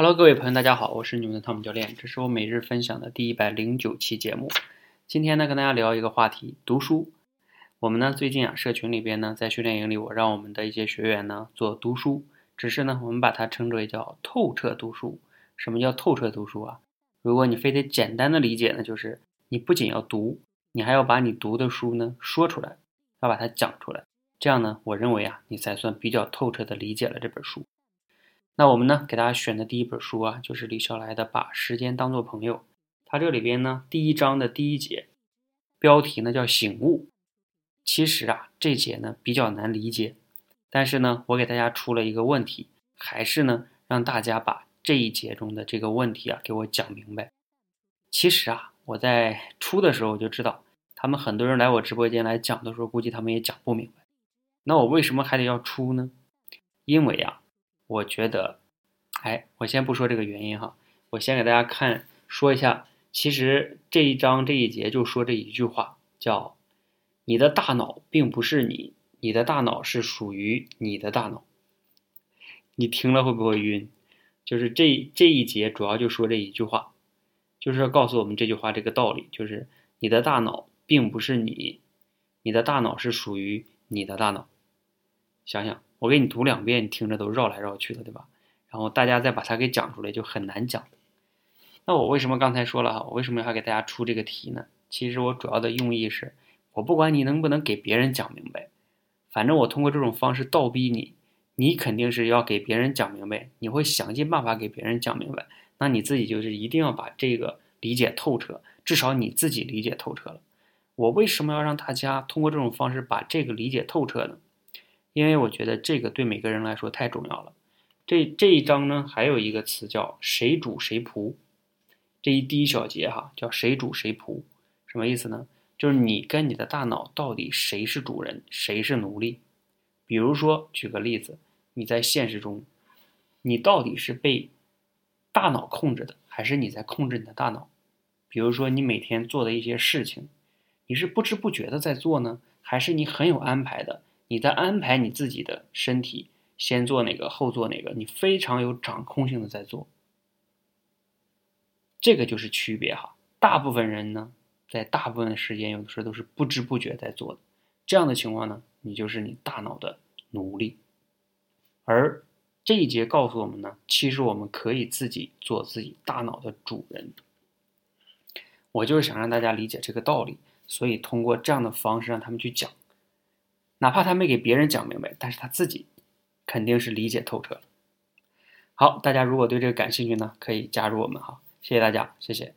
Hello，各位朋友，大家好，我是你们的汤姆教练，这是我每日分享的第一百零九期节目。今天呢，跟大家聊一个话题，读书。我们呢，最近啊，社群里边呢，在训练营里，我让我们的一些学员呢做读书，只是呢，我们把它称之为叫透彻读书。什么叫透彻读书啊？如果你非得简单的理解呢，就是你不仅要读，你还要把你读的书呢说出来，要把它讲出来。这样呢，我认为啊，你才算比较透彻的理解了这本书。那我们呢，给大家选的第一本书啊，就是李笑来的《把时间当作朋友》。它这里边呢，第一章的第一节，标题呢叫“醒悟”。其实啊，这节呢比较难理解，但是呢，我给大家出了一个问题，还是呢让大家把这一节中的这个问题啊给我讲明白。其实啊，我在出的时候我就知道，他们很多人来我直播间来讲的时候，估计他们也讲不明白。那我为什么还得要出呢？因为啊。我觉得，哎，我先不说这个原因哈，我先给大家看说一下，其实这一章这一节就说这一句话，叫“你的大脑并不是你，你的大脑是属于你的大脑”。你听了会不会晕？就是这这一节主要就说这一句话，就是告诉我们这句话这个道理，就是你的大脑并不是你，你的大脑是属于你的大脑。想想。我给你读两遍，你听着都绕来绕去的，对吧？然后大家再把它给讲出来，就很难讲。那我为什么刚才说了哈？我为什么要给大家出这个题呢？其实我主要的用意是，我不管你能不能给别人讲明白，反正我通过这种方式倒逼你，你肯定是要给别人讲明白，你会想尽办法给别人讲明白。那你自己就是一定要把这个理解透彻，至少你自己理解透彻了。我为什么要让大家通过这种方式把这个理解透彻呢？因为我觉得这个对每个人来说太重要了。这这一章呢，还有一个词叫“谁主谁仆”。这一第一小节哈，叫“谁主谁仆”，什么意思呢？就是你跟你的大脑到底谁是主人，谁是奴隶？比如说，举个例子，你在现实中，你到底是被大脑控制的，还是你在控制你的大脑？比如说，你每天做的一些事情，你是不知不觉的在做呢，还是你很有安排的？你在安排你自己的身体，先做哪个，后做哪个，你非常有掌控性的在做，这个就是区别哈。大部分人呢，在大部分时间，有的时候都是不知不觉在做的，这样的情况呢，你就是你大脑的奴隶。而这一节告诉我们呢，其实我们可以自己做自己大脑的主人。我就是想让大家理解这个道理，所以通过这样的方式让他们去讲。哪怕他没给别人讲明白，但是他自己肯定是理解透彻了。好，大家如果对这个感兴趣呢，可以加入我们哈，谢谢大家，谢谢。